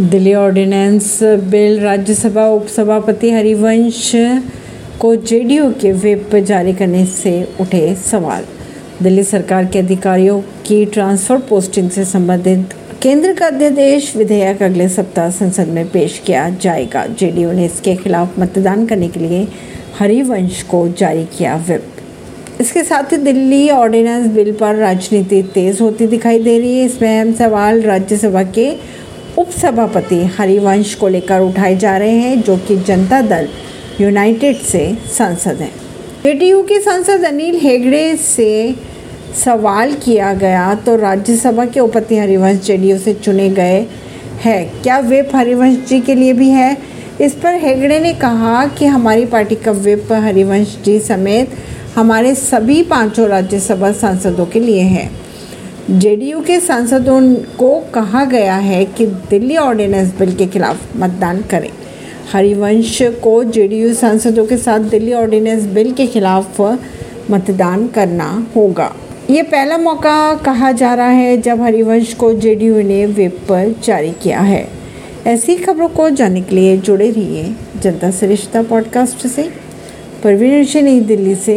Delhi ordinance bill Rajya Sabha उपसभापति हरिवंश को JDU के व्हिप जारी करने से उठे सवाल। दिल्ली सरकार के अधिकारियों की ट्रांसफ़र पोस्टिंग से संबंधित केंद्र का अध्यादेश विधेयक अगले सप्ताह संसद में पेश किया जाएगा। जेडीयू ने इसके खिलाफ मतदान करने के लिए हरिवंश को जारी किया व्हिप। इसके साथ ही दिल्ली ऑर्डिनेंस बिल पर राजनीति तेज होती दिखाई दे रही है। इसमें अहम सवाल राज्यसभा के उपसभापति हरिवंश को लेकर उठाए जा रहे हैं, जो कि जनता दल यूनाइटेड से सांसद हैं। जेडीयू के सांसद अनिल हेगड़े से सवाल किया गया तो राज्यसभा के उपति हरिवंश जेडीयू से चुने गए हैं। क्या वेप हरिवंश जी के लिए भी है? इस पर हेगड़े ने कहा कि हमारी पार्टी का विप हरिवंश जी समेत हमारे सभी पाँचों राज्यसभा सांसदों के लिए है। जेडीयू के सांसदों को कहा गया है कि दिल्ली ऑर्डिनेंस बिल के खिलाफ मतदान करें। हरिवंश को जेडीयू सांसदों के साथ दिल्ली ऑर्डिनेंस बिल के खिलाफ मतदान करना होगा। ये पहला मौका कहा जा रहा है जब हरिवंश को जेडीयू ने विप पर जारी किया है। ऐसी खबरों को जानने के लिए जुड़े रहिए जनता से रिश्ता पॉडकास्ट से। परवीन नई दिल्ली से।